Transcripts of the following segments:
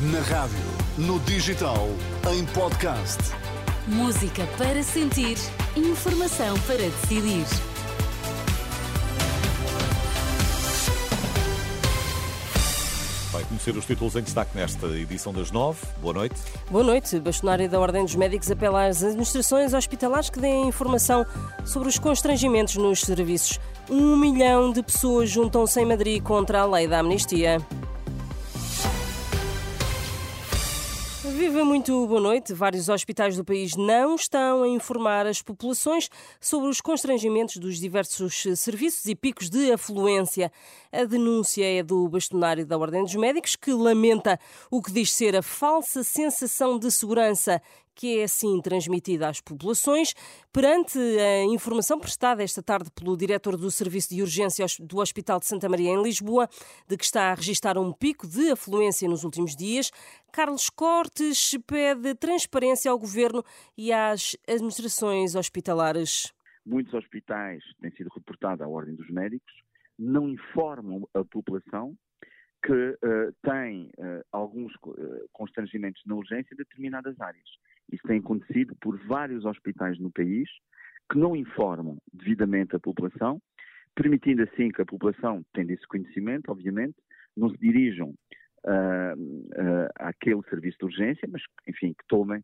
Na rádio, no digital, em podcast. Música para sentir, informação para decidir. Vai conhecer os títulos em destaque nesta edição das nove. Boa noite. Boa noite. Bastonário da Ordem dos Médicos apela às administrações hospitalares que deem informação sobre os constrangimentos nos serviços. Um milhão de pessoas juntam-se em Madrid contra a lei da amnistia. Viva muito boa noite. Vários hospitais do país não estão a informar as populações sobre os constrangimentos dos diversos serviços e picos de afluência. A denúncia é do bastonário da Ordem dos Médicos, que lamenta o que diz ser a falsa sensação de segurança que é assim transmitida às populações. Perante a informação prestada esta tarde pelo diretor do Serviço de Urgência do Hospital de Santa Maria em Lisboa, de que está a registrar um pico de afluência nos últimos dias, Carlos Cortes pede transparência ao governo e às administrações hospitalares. Muitos hospitais têm sido reportados à Ordem dos Médicos, não informam a população que uh, tem uh, alguns uh, constrangimentos na urgência em determinadas áreas. Isso tem acontecido por vários hospitais no país que não informam devidamente a população, permitindo assim que a população, tendo esse conhecimento, obviamente, não se dirijam àquele serviço de urgência, mas, enfim, que tomem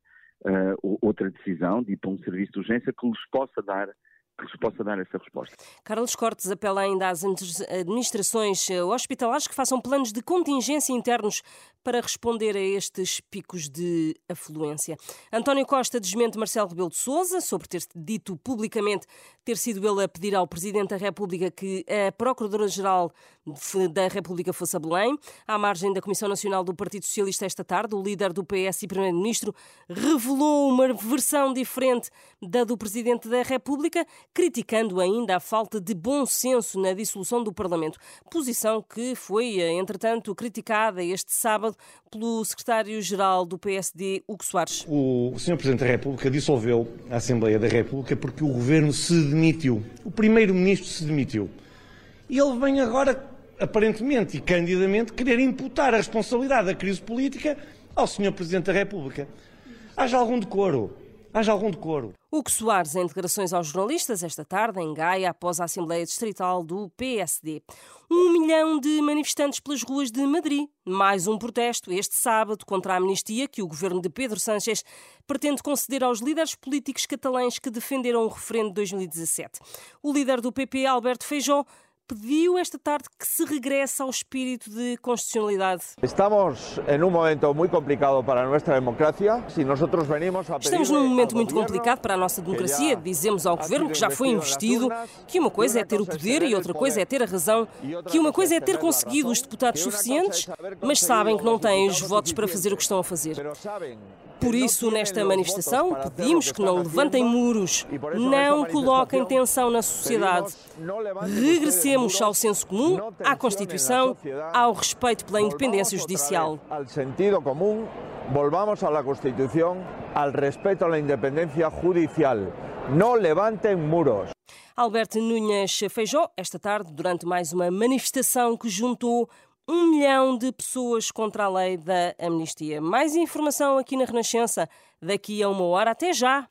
outra decisão de ir para um serviço de urgência que lhes possa dar que se possa dar essa resposta. Carlos Cortes apela ainda às administrações eh, hospitalares que façam planos de contingência internos para responder a estes picos de afluência. António Costa desmente Marcelo Rebelo de Sousa sobre ter dito publicamente ter sido ele a pedir ao Presidente da República que a Procuradora-Geral da República fosse a Belém. À margem da Comissão Nacional do Partido Socialista esta tarde, o líder do PS e Primeiro-Ministro revelou uma versão diferente da do Presidente da República criticando ainda a falta de bom senso na dissolução do Parlamento, posição que foi, entretanto, criticada este sábado pelo secretário-geral do PSD, Hugo Soares. O Sr. Presidente da República dissolveu a Assembleia da República porque o governo se demitiu. O primeiro-ministro se demitiu. E ele vem agora, aparentemente e candidamente, querer imputar a responsabilidade da crise política ao Sr. Presidente da República. Haja algum decoro haja algum decoro. Hugo Soares, em declarações aos jornalistas esta tarde, em Gaia, após a Assembleia Distrital do PSD. Um milhão de manifestantes pelas ruas de Madrid. Mais um protesto este sábado contra a amnistia que o governo de Pedro Sánchez pretende conceder aos líderes políticos catalães que defenderam o referendo de 2017. O líder do PP, Alberto Feijó, pediu esta tarde que se regresse ao espírito de constitucionalidade. Estamos em um momento muito complicado para a nossa democracia. Se nós venimos a Estamos num momento muito complicado para a nossa democracia. Dizemos ao governo que já foi investido que uma coisa é ter o poder e outra coisa é ter a razão, que uma coisa é ter conseguido os deputados suficientes, mas sabem que não têm os votos para fazer o que estão a fazer. Por isso, nesta manifestação, pedimos que não levantem muros, não coloquem tensão na sociedade. Regressemos ao senso comum, à Constituição, ao respeito pela independência judicial. Al sentido comum, volvamos à Constituição, ao respeito à independência judicial. Não levantem muros. Alberto Núñez Feijó, esta tarde, durante mais uma manifestação que juntou um milhão de pessoas contra a lei da amnistia. Mais informação aqui na Renascença daqui a uma hora. Até já!